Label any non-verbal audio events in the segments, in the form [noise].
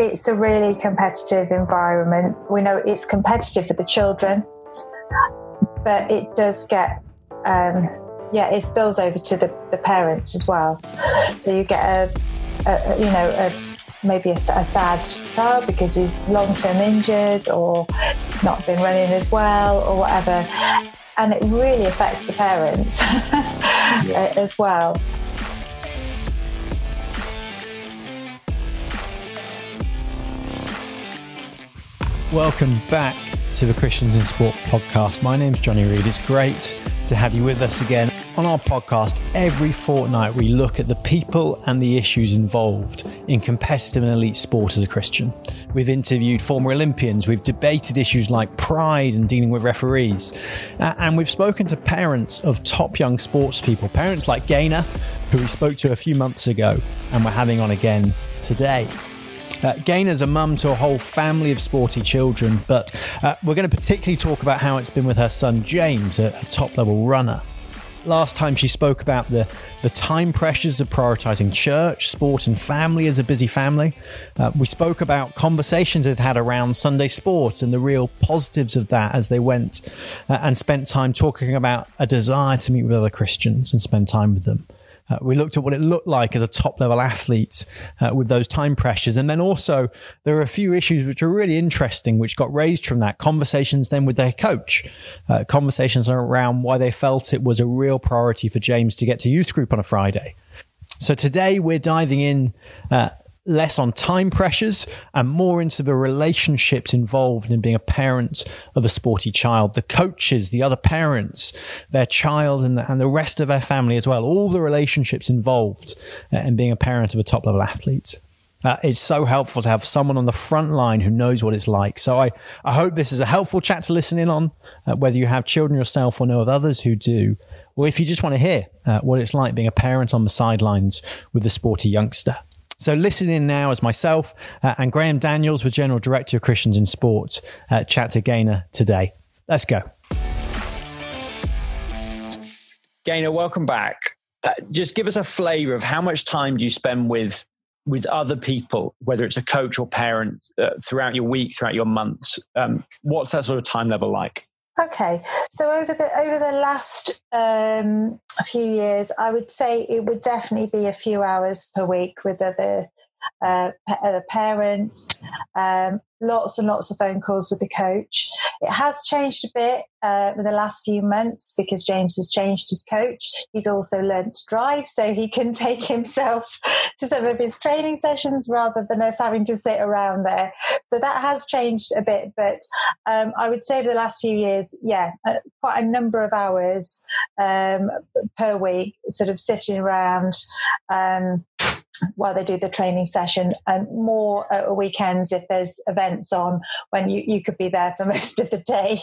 it's a really competitive environment. We know it's competitive for the children, but it does get, um, yeah, it spills over to the, the parents as well. So you get a, a you know, a, maybe a, a, sad child because he's long term injured or not been running as well or whatever. And it really affects the parents [laughs] yeah. as well. Welcome back to the Christians in Sport podcast. My name's Johnny Reed. It's great to have you with us again. On our podcast, every fortnight we look at the people and the issues involved in competitive and elite sport as a Christian. We've interviewed former Olympians, we've debated issues like pride and dealing with referees, and we've spoken to parents of top young sports people, parents like Gaynor, who we spoke to a few months ago, and we're having on again today. Uh, Gaynor's a mum to a whole family of sporty children, but uh, we're going to particularly talk about how it's been with her son James, a, a top level runner. Last time she spoke about the, the time pressures of prioritizing church, sport, and family as a busy family. Uh, we spoke about conversations it had around Sunday sport and the real positives of that as they went uh, and spent time talking about a desire to meet with other Christians and spend time with them. Uh, we looked at what it looked like as a top level athlete uh, with those time pressures. And then also, there are a few issues which are really interesting, which got raised from that. Conversations then with their coach, uh, conversations around why they felt it was a real priority for James to get to youth group on a Friday. So today we're diving in uh, less on time pressures and more into the relationships involved in being a parent of a sporty child, the coaches, the other parents, their child, and the, and the rest of their family as well. All the relationships involved uh, in being a parent of a top level athlete. Uh, it's so helpful to have someone on the front line who knows what it's like. So I, I hope this is a helpful chat to listen in on, uh, whether you have children yourself or know of others who do, or if you just want to hear uh, what it's like being a parent on the sidelines with a sporty youngster. So listen in now as myself uh, and Graham Daniels, the General Director of Christians in Sports, uh, chat to Gaynor today. Let's go. Gaynor, welcome back. Uh, just give us a flavour of how much time do you spend with with other people, whether it's a coach or parent, uh, throughout your week, throughout your months. Um, what's that sort of time level like? Okay, so over the over the last um, few years, I would say it would definitely be a few hours per week with other uh, other parents, um, lots and lots of phone calls with the coach. It has changed a bit uh, in the last few months because James has changed his coach. He's also learned to drive, so he can [laughs] take himself to some of his training sessions rather than us having to sit around there. So that has changed a bit, but um, I would say over the last few years, yeah, uh, quite a number of hours um, per week, sort of sitting around. Um, while they do the training session and more at weekends if there's events on when you, you could be there for [laughs] most of the day.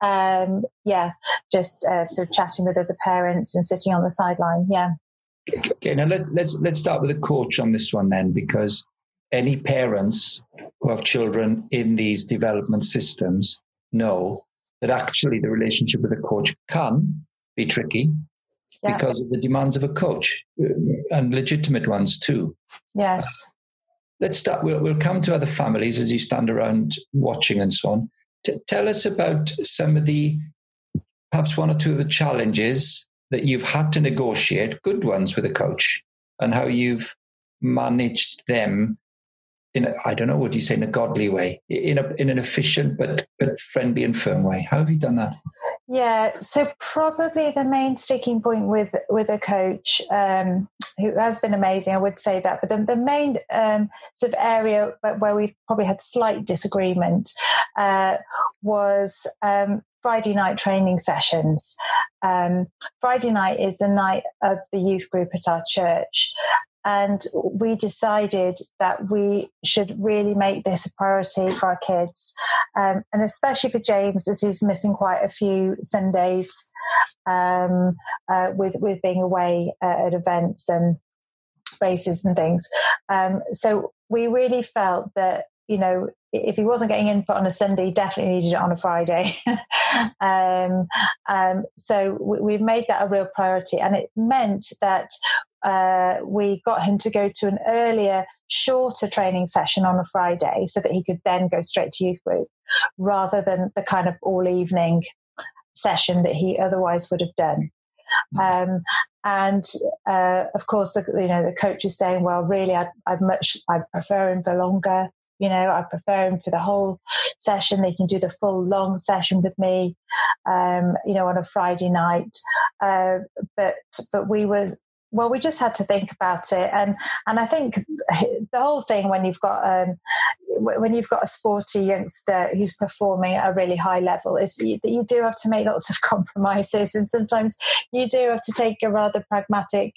Um, yeah just uh, sort of chatting with other parents and sitting on the sideline yeah. Okay now let, let's let's start with a coach on this one then because any parents who have children in these development systems know that actually the relationship with a coach can be tricky yeah. because of the demands of a coach uh, and legitimate ones too. Yes. Let's start. We'll, we'll come to other families as you stand around watching and so on. T- tell us about some of the, perhaps one or two of the challenges that you've had to negotiate, good ones with a coach, and how you've managed them in a, I don't know, what do you say, in a godly way, in a in an efficient but but friendly and firm way. How have you done that? Yeah, so probably the main sticking point with with a coach um, who has been amazing, I would say that. But the, the main um, sort of area where we've probably had slight disagreement uh, was um, Friday night training sessions. Um, Friday night is the night of the youth group at our church. And we decided that we should really make this a priority for our kids. Um, and especially for James, as he's missing quite a few Sundays um, uh, with, with being away uh, at events and races and things. Um, so we really felt that, you know, if he wasn't getting input on a Sunday, he definitely needed it on a Friday. [laughs] um, um, so we, have made that a real priority. And it meant that uh, we got him to go to an earlier, shorter training session on a Friday so that he could then go straight to youth group rather than the kind of all evening session that he otherwise would have done. Hmm. Um, and uh, of course, the, you know, the coach is saying, "Well, really, I'd, I'd much, I prefer him for longer. You know, I prefer him for the whole session. They can do the full long session with me, um, you know, on a Friday night. Uh, but but we was well, we just had to think about it, and and I think the whole thing when you've got um, when you've got a sporty youngster who's performing at a really high level is that you, you do have to make lots of [laughs] compromises, and sometimes you do have to take a rather pragmatic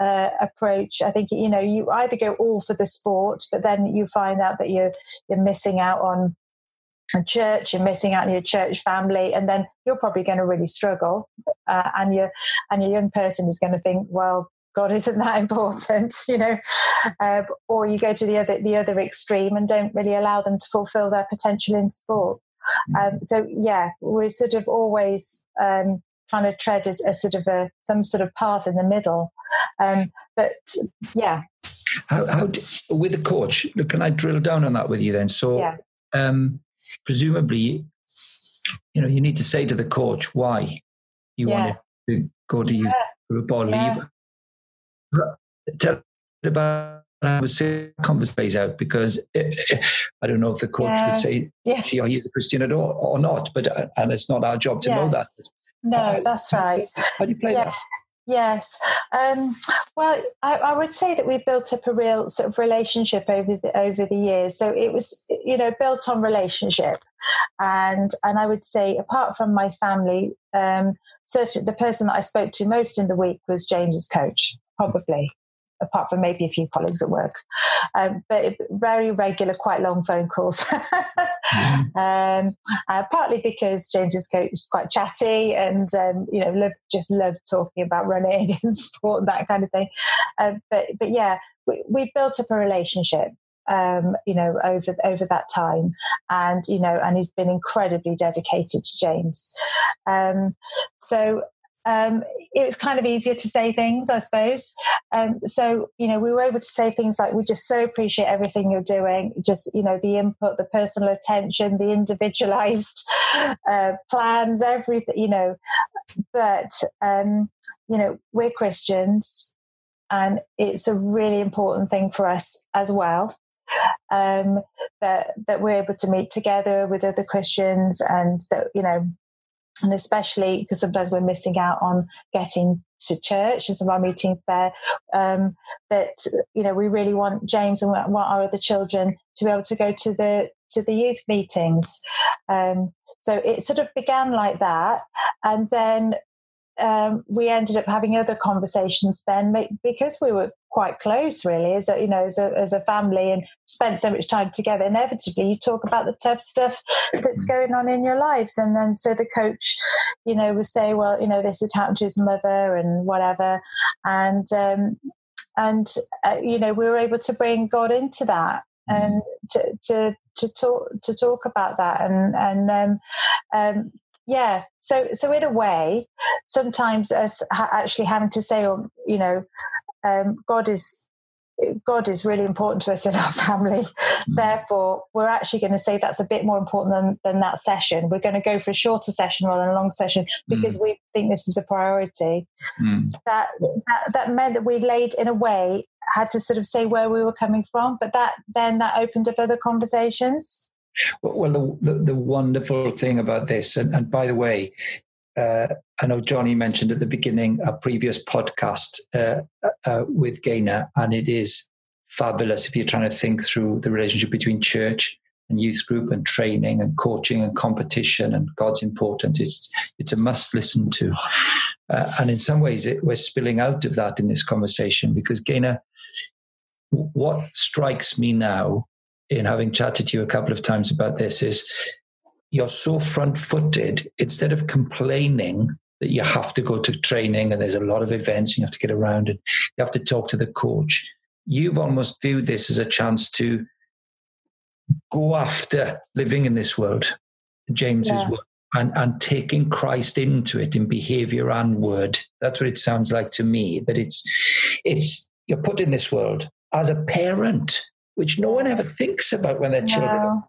uh, approach. I think you know you either go all for the sport, but then you find out that you're you're missing out on a church, you're missing out on your church family, and then you're probably going to really struggle. Uh, and your and your young person is going to think, well, God isn't that [laughs] important, you know. Uh, or you go to the other the other extreme and don't really allow them to fulfil their potential in sport. Mm. Um, so yeah, we're sort of always um, trying to tread a, a, sort of a some sort of path in the middle. Um, but yeah, how, how do, with the coach? look, Can I drill down on that with you then? So yeah. Um, presumably, you know, you need to say to the coach why you yeah. want to go to youth group or yeah. leave. Tell about how the converse plays out because [laughs] I don't know if the coach yeah. would say yeah. she or a Christian at all or not, but and it's not our job to yes. know that. No, uh, that's right. How do you play that? Yes. Um, well, I, I, would say that we built up a real sort of relationship over the over the years. So it was, you know, built on relationship, and and I would say, apart from my family, um, certainly the person that I spoke to most in the week was James's coach, probably apart from maybe a few colleagues at work. Um, but very regular, quite long phone calls. [laughs] mm. um, uh, partly because James's coach is quite chatty and um, you know love just love talking about running [laughs] and sport and that kind of thing. Uh, but but yeah, we, we built up a relationship um, you know, over over that time, and you know, and he's been incredibly dedicated to James. Um, so um, it was kind of easier to say things, I suppose. Um, so, you know, we were able to say things like, we just so appreciate everything you're doing, just, you know, the input, the personal attention, the individualized [laughs] uh, plans, everything, you know. But, um, you know, we're Christians and it's a really important thing for us as well. Um, that that we're able to meet together with other Christians and that you know and especially because sometimes we're missing out on getting to church and some of our meetings there um, that you know we really want james and want our other children to be able to go to the to the youth meetings. Um, so it sort of began like that. And then um, we ended up having other conversations then because we were quite close really as a you know as a, as a family and spent so much time together. Inevitably you talk about the tough stuff that's going on in your lives. And then so the coach you know would say well you know this had happened to his mother and whatever. And um, and uh, you know we were able to bring god into that and to, to to talk to talk about that. And and um, um, yeah so so in a way sometimes us ha- actually having to say or oh, you know um, god is God is really important to us in our [laughs] family. Mm. Therefore, we're actually going to say that's a bit more important than, than that session. We're going to go for a shorter session rather than a long session because mm. we think this is a priority. Mm. That, that that meant that we laid in a way had to sort of say where we were coming from, but that then that opened up other conversations. Well, the, the, the wonderful thing about this, and, and by the way, uh, I know Johnny mentioned at the beginning a previous podcast uh, uh, with Gaynor, and it is fabulous if you're trying to think through the relationship between church and youth group and training and coaching and competition and God's importance. It's it's a must listen to, uh, and in some ways it, we're spilling out of that in this conversation because Gaynor, what strikes me now in having chatted to you a couple of times about this is you're so front footed, instead of complaining that you have to go to training and there's a lot of events and you have to get around and you have to talk to the coach, you've almost viewed this as a chance to go after living in this world, James's yeah. world, and, and taking Christ into it in behavior and word. That's what it sounds like to me. That it's it's you're put in this world as a parent, which no one ever thinks about when they're children.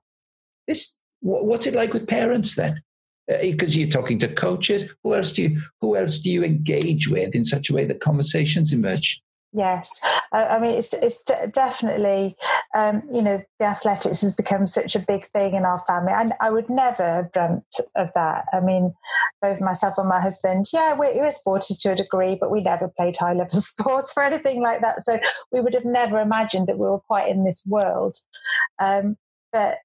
This what's it like with parents then? Because uh, you're talking to coaches. Who else do you who else do you engage with in such a way that conversations emerge? Yes, I, I mean it's it's definitely um, you know the athletics has become such a big thing in our family, and I would never have dreamt of that. I mean, both myself and my husband, yeah, we, we're sporty to a degree, but we never played high level [laughs] sports or anything like that, so we would have never imagined that we were quite in this world. Um, but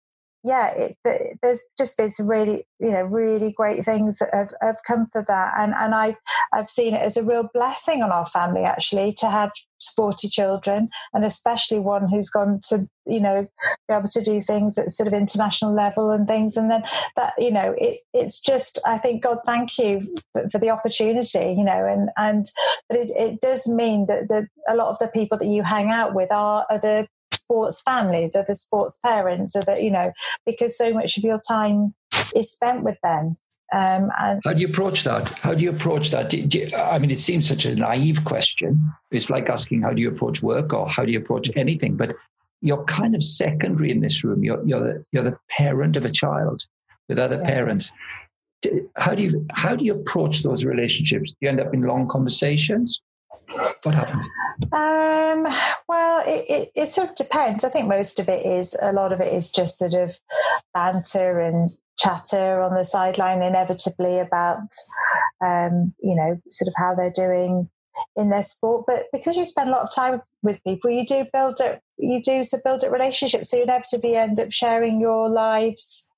yeah, it, there's just been some really, you know, really great things that have, have come for that, and and I I've seen it as a real blessing on our family actually to have sporty children, and especially one who's gone to you know be able to do things at sort of international level and things, and then that you know it it's just I think God thank you for, for the opportunity, you know, and and but it, it does mean that that a lot of the people that you hang out with are, the sports families or the sports parents or that you know because so much of your time is spent with them um, and how do you approach that? How do you approach that? Do, do, I mean, it seems such a naive question. It's like asking how do you approach work or how do you approach anything. But you're kind of secondary in this room. You're you're the, you're the parent of a child with other yes. parents. How do you how do you approach those relationships? Do you end up in long conversations? What happens? Um, well, it, it, it, sort of depends. I think most of it is, a lot of it is just sort of banter and chatter on the sideline, inevitably about, um, you know, sort of how they're doing in their sport. But because you spend a lot of time with people, you do build it. You do so build up relationships. So you inevitably end up sharing your lives,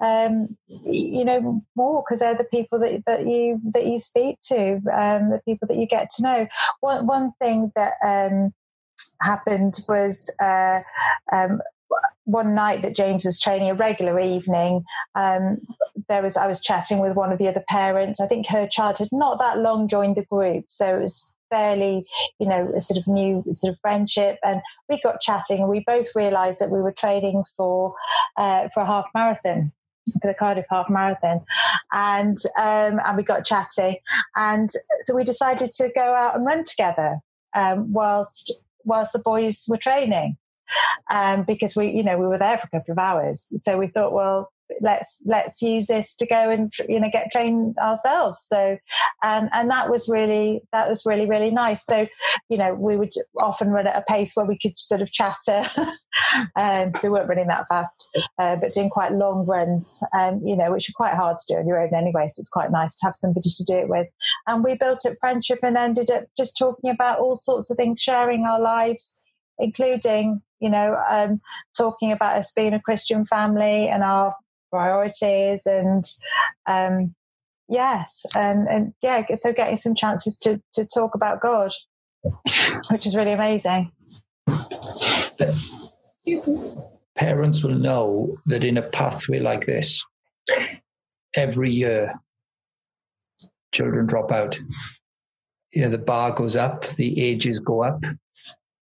um, you know, more because they're the people that, that you that you speak to, um, the people that you get to know. One one thing that um, happened was uh, um, one night that James was training a regular evening, um, there was I was chatting with one of the other parents. I think her child had not that long joined the group, so it was fairly, you know, a sort of new sort of friendship. And we got chatting, and we both realised that we were training for uh, for a half marathon for the Cardiff Half Marathon, and um, and we got chatting, and so we decided to go out and run together um, whilst whilst the boys were training um, because we, you know, we were there for a couple of hours. So we thought, well, let's let's use this to go and you know get trained ourselves. So and and that was really that was really really nice. So you know we would often run at a pace where we could sort of chatter [laughs] um we weren't running that fast uh, but doing quite long runs um you know which are quite hard to do on your own anyway. So it's quite nice to have somebody to do it with. And we built up friendship and ended up just talking about all sorts of things sharing our lives including you know, um, talking about us being a Christian family and our priorities and um, yes, and, and yeah, so getting some chances to, to talk about God, which is really amazing. Parents will know that in a pathway like this, every year children drop out. You know, the bar goes up, the ages go up,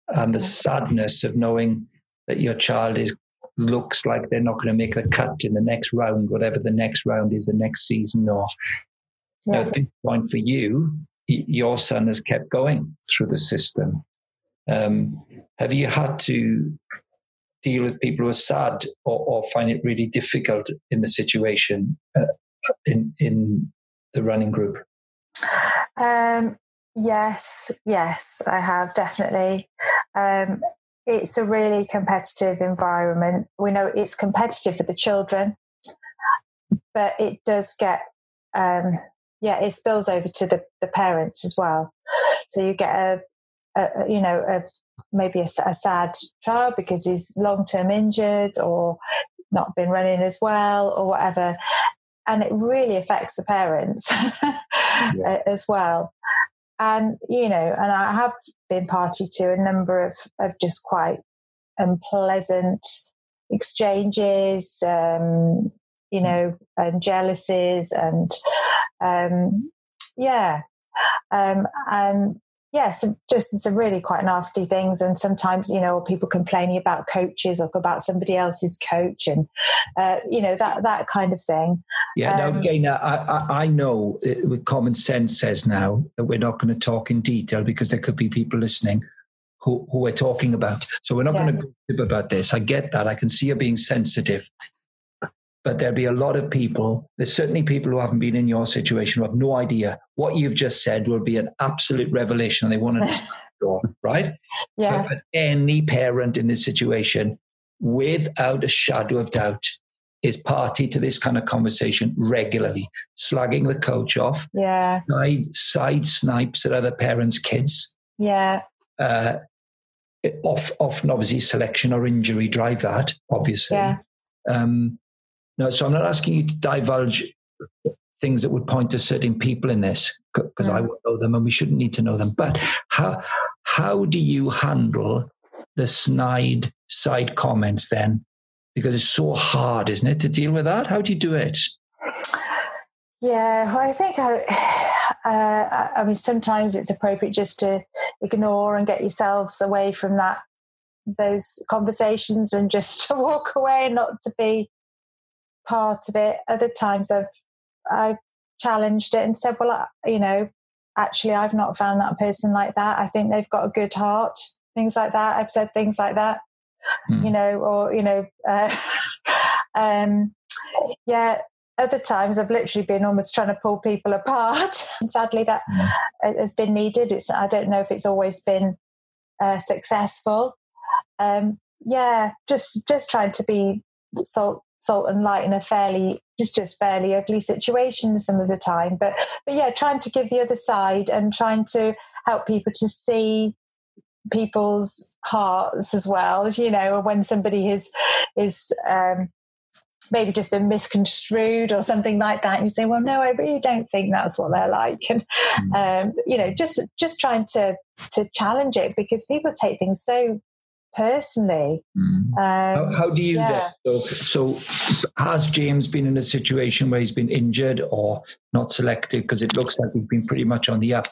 and the sadness of knowing that your child is looks like they're not going to make the cut in the next round, whatever the next round is, the next season, or yeah. at this point for you, your son has kept going through the system. Um, have you had to deal with people who are sad or, or find it really difficult in the situation uh, in in the running group? Um, Yes, yes, I have definitely. Um, it's a really competitive environment. We know it's competitive for the children, but it does get, um, yeah, it spills over to the, the parents as well. So you get a, a you know, a, maybe a, a sad child because he's long term injured or not been running as well or whatever. And it really affects the parents [laughs] yeah. as well and you know and i have been party to a number of of just quite unpleasant exchanges um you know and jealousies and um yeah. Um and yes, just some really quite nasty things. And sometimes, you know, people complaining about coaches or about somebody else's coach and, uh, you know, that, that kind of thing. Yeah. Um, now, again, I, I, I know with common sense says now that we're not going to talk in detail because there could be people listening who, who we're talking about. So we're not yeah. going to gossip about this. I get that. I can see you being sensitive but there'll be a lot of people. There's certainly people who haven't been in your situation who have no idea what you've just said will be an absolute revelation. They want to understand, right? Yeah. But, but any parent in this situation, without a shadow of doubt, is party to this kind of conversation regularly, slagging the coach off. Yeah. Side, side snipes at other parents' kids. Yeah. Uh, off, often, obviously, selection or injury drive that, obviously. Yeah. Um, no, so I'm not asking you to divulge things that would point to certain people in this because I won't know them and we shouldn't need to know them. But how how do you handle the snide side comments then? Because it's so hard, isn't it, to deal with that? How do you do it? Yeah, well, I think I, [sighs] uh, I mean, sometimes it's appropriate just to ignore and get yourselves away from that those conversations and just [laughs] to walk away and not to be part of it. Other times I've I've challenged it and said, well, I, you know, actually I've not found that person like that. I think they've got a good heart. Things like that. I've said things like that, mm. you know, or you know, uh, [laughs] um, yeah. Other times I've literally been almost trying to pull people [laughs] apart. and sadly, that mm. has been needed. It's I don't know if it's always been uh, successful. Um, yeah, just just trying to be salt salt and light in a fairly just just fairly ugly situation some of the time but but yeah trying to give the other side and trying to help people to see people's hearts as well you know when somebody is is um, maybe just been misconstrued or something like that and you say well no i really don't think that's what they're like and mm. um, you know just just trying to to challenge it because people take things so personally. Mm. Um, how, how, do you yeah. so, so has James been in a situation where he's been injured or not selected because it looks like he's been pretty much on the up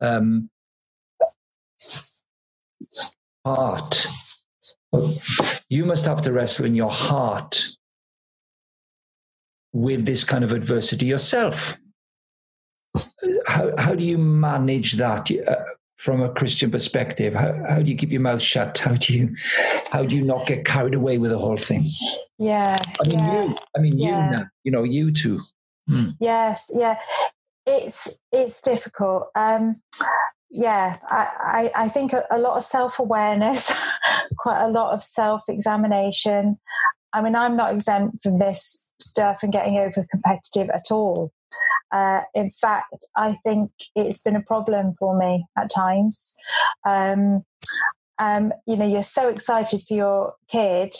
um, heart you must have to wrestle in your heart with this kind of adversity yourself how, how do you manage that uh, from a Christian perspective? How, how do you keep your mouth shut? How do you how do you not get carried away with the whole thing? Yeah. I mean yeah, you. I mean yeah. you now. You know, you too. Hmm. Yes, yeah. It's it's difficult. Um yeah, I, I, I think a, a lot of self awareness, [laughs] quite a lot of self examination. I mean, I'm not exempt from this stuff and getting over competitive at all. Uh, in fact, I think it's been a problem for me at times. Um, um, you know, you're so excited for your kid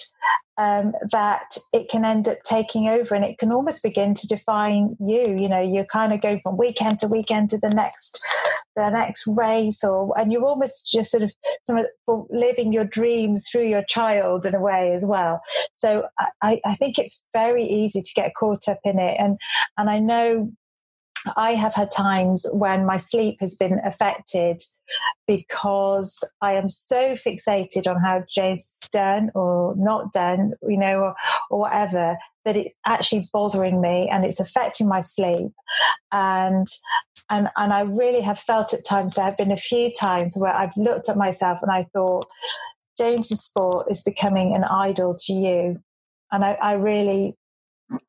um, that it can end up taking over and it can almost begin to define you. You know, you kind of go from weekend to weekend to the next the next race or and you're almost just sort of of living your dreams through your child in a way as well so I, I think it's very easy to get caught up in it and and I know I have had times when my sleep has been affected because I am so fixated on how James done or not done, you know, or, or whatever, that it's actually bothering me and it's affecting my sleep. And and and I really have felt at times there have been a few times where I've looked at myself and I thought, James's sport is becoming an idol to you. And I, I really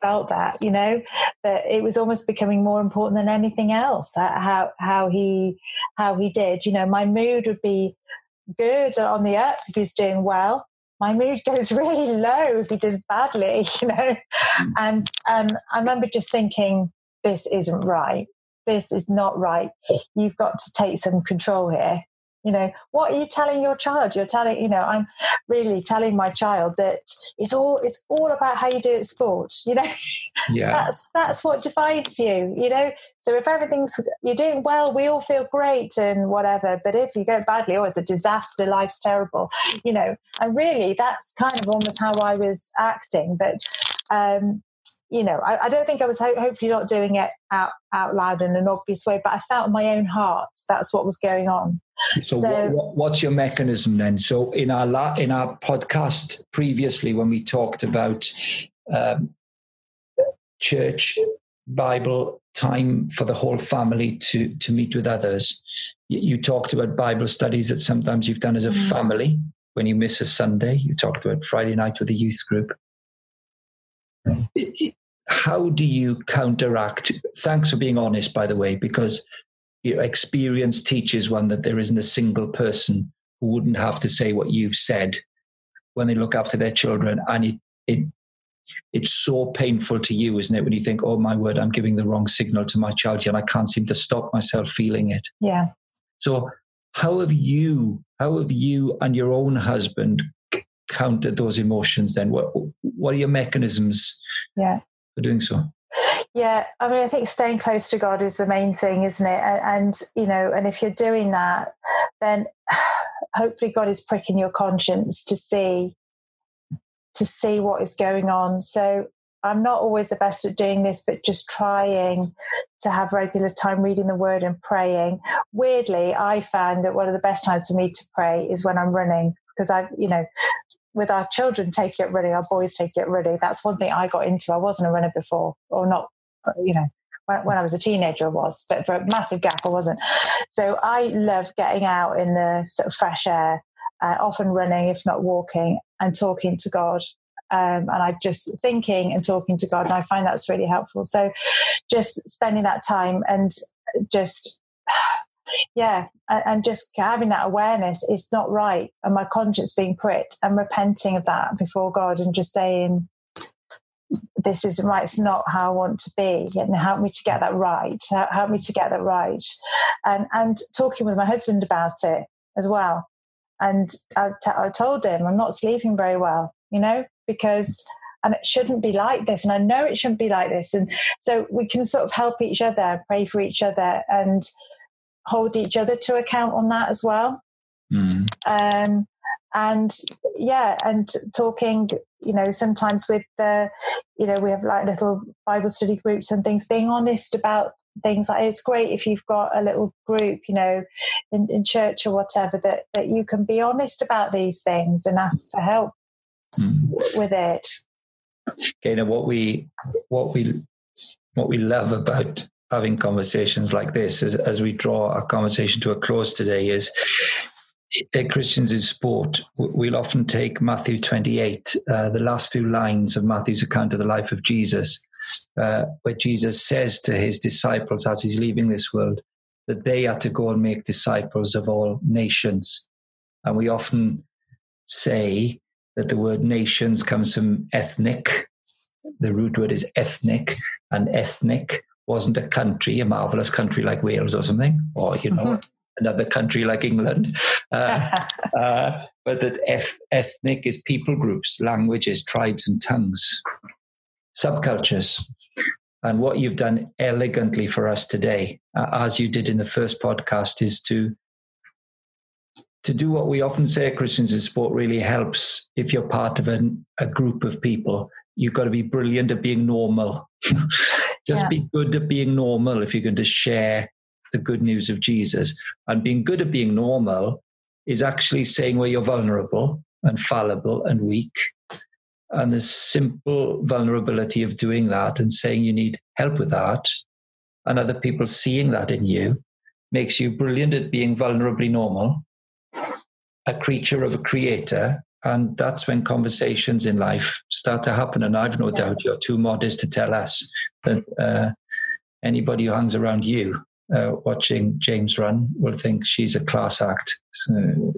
felt that, you know, that it was almost becoming more important than anything else. Uh, how how he how he did. You know, my mood would be good on the up if he's doing well. My mood [laughs] goes really low if he does badly, [laughs] you know. Mm. And um, I remember just thinking, this isn't right. This is not right. You've got to take some control here. You know what are you telling your child? You're telling you know i'm really telling my child that it's all it's all about how you do at sport you know? [laughs] Yeah. That's that's what divides you you know? So if everything's you're doing well we all feel great and whatever but if you go badly oh it's a disaster life's terrible you know? And really that's kind of almost how i was acting but um you know, I, I, don't think I was ho- hopefully not doing it out, out loud in an obvious way, but I felt in my own heart that's what was going on. So, so what, what's your mechanism then? So in our la- in our podcast previously, when we talked about um, church Bible time for the whole family to to meet with others, you, you talked about Bible studies that sometimes you've done as a mm. family when you miss a Sunday. You talked about Friday night with the youth group how do you counteract? Thanks for being honest, by the way, because your experience teaches one that there isn't a single person who wouldn't have to say what you've said when they look after their children. And it, it it's so painful to you, isn't it, when you think, oh my word, I'm giving the wrong signal to my child and I can't seem to stop myself feeling it. Yeah. So how have you, how have you and your own husband countered those emotions then? What what are your mechanisms yeah. for doing so? Yeah, I mean, I think staying close to God is the main thing, isn't it? And, and, you know, and if you're doing that, then [sighs] hopefully God is pricking your conscience to see to see what is going on. So I'm not always the best at doing this, but just trying to have regular time reading the word and praying. Weirdly, I found that one of the best times for me to pray is when I'm running because I, you know, with our children take it really, our boys take it really. That's one thing I got into. I wasn't a runner before, or not, you know, when, when I was a teenager, I was, but for a massive gap, I wasn't. So I love getting out in the sort of fresh air, uh, often running, if not walking, and talking to God. Um, and I'm just thinking and talking to God, and I find that's really helpful. So just spending that time and just yeah and just having that awareness it's not right and my conscience being pricked and repenting of that before god and just saying this isn't right it's not how i want to be. And help me to get that right help me to get that right. And and talking with my husband about it as well. And I, t- I told him i'm not sleeping very well you know because and it shouldn't be like this and i know it shouldn't be like this. And so we can sort of help each other pray for each other and hold each other to account on that as well. Mm. Um, and yeah, and talking, you know, sometimes with the, you know, we have like little Bible study groups and things, being honest about things like it's great if you've got a little group, you know, in, in church or whatever, that, that you can be honest about these things and ask for help mm. with it. Okay, now what we, what we, what we love about having conversations like this as, as we draw our conversation to a close today is Christians in sport, we'll often take Matthew 28, uh, the last few lines of Matthew's account of the life of Jesus, uh, where Jesus says to his disciples as he's leaving this world that they are to go and make disciples of all nations. And we often say that the word nations comes from ethnic. The root word is ethnic, and ethnic wasn't a country, a marvelous country like Wales or something, or you know, mm-hmm. another country like England. [laughs] Uh, uh, but that eth- ethnic is people groups, languages, tribes, and tongues, subcultures. And what you've done elegantly for us today, uh, as you did in the first podcast, is to to do what we often say Christians in sport really helps if you're part of an, a group of people. You've got to be brilliant at being normal. [laughs] Just yeah. be good at being normal if you're going to share the good news of Jesus. And being good at being normal is actually saying where you're vulnerable and fallible and weak. And the simple vulnerability of doing that and saying you need help with that, and other people seeing that in you, makes you brilliant at being vulnerably normal, a creature of a creator. And that's when conversations in life start to happen. And I've no doubt you're too modest to tell us that uh, anybody who hangs around you uh, watching James run will think she's a class act. So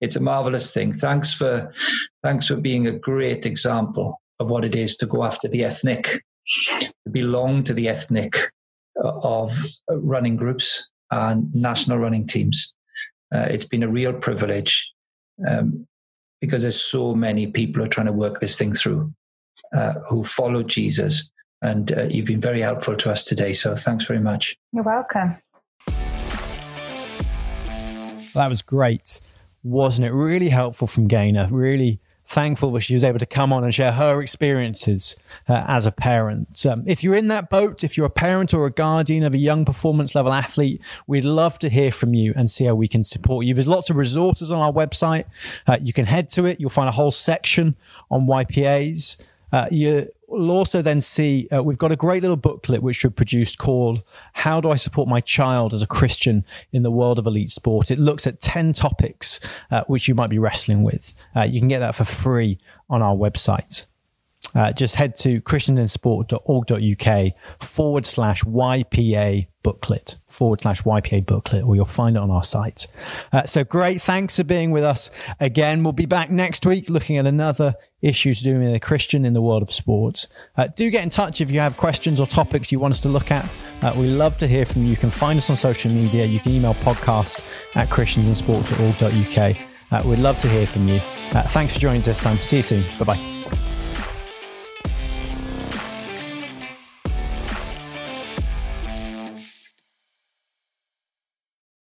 it's a marvelous thing. Thanks for thanks for being a great example of what it is to go after the ethnic, to belong to the ethnic uh, of running groups and national running teams. Uh, it's been a real privilege um, because there's so many people who are trying to work this thing through uh, who follow Jesus and uh, you've been very helpful to us today. So thanks very much. You're welcome. That was great, wasn't it? Really helpful from Gaynor. Really thankful that she was able to come on and share her experiences uh, as a parent. Um, if you're in that boat, if you're a parent or a guardian of a young performance level athlete, we'd love to hear from you and see how we can support you. There's lots of resources on our website. Uh, you can head to it. You'll find a whole section on YPAs. Uh, you will also then see uh, we've got a great little booklet which we've produced called How Do I Support My Child as a Christian in the World of Elite Sport? It looks at 10 topics uh, which you might be wrestling with. Uh, you can get that for free on our website. Uh, just head to christiansinsport.org.uk forward slash YPA booklet forward slash YPA booklet, or you'll find it on our site. Uh, so great. Thanks for being with us again. We'll be back next week looking at another issue to do with a Christian in the world of sports. Uh, do get in touch if you have questions or topics you want us to look at. Uh, we love to hear from you. You can find us on social media. You can email podcast at christiansinsport.org.uk. Uh, we'd love to hear from you. Uh, thanks for joining us this time. See you soon. Bye bye.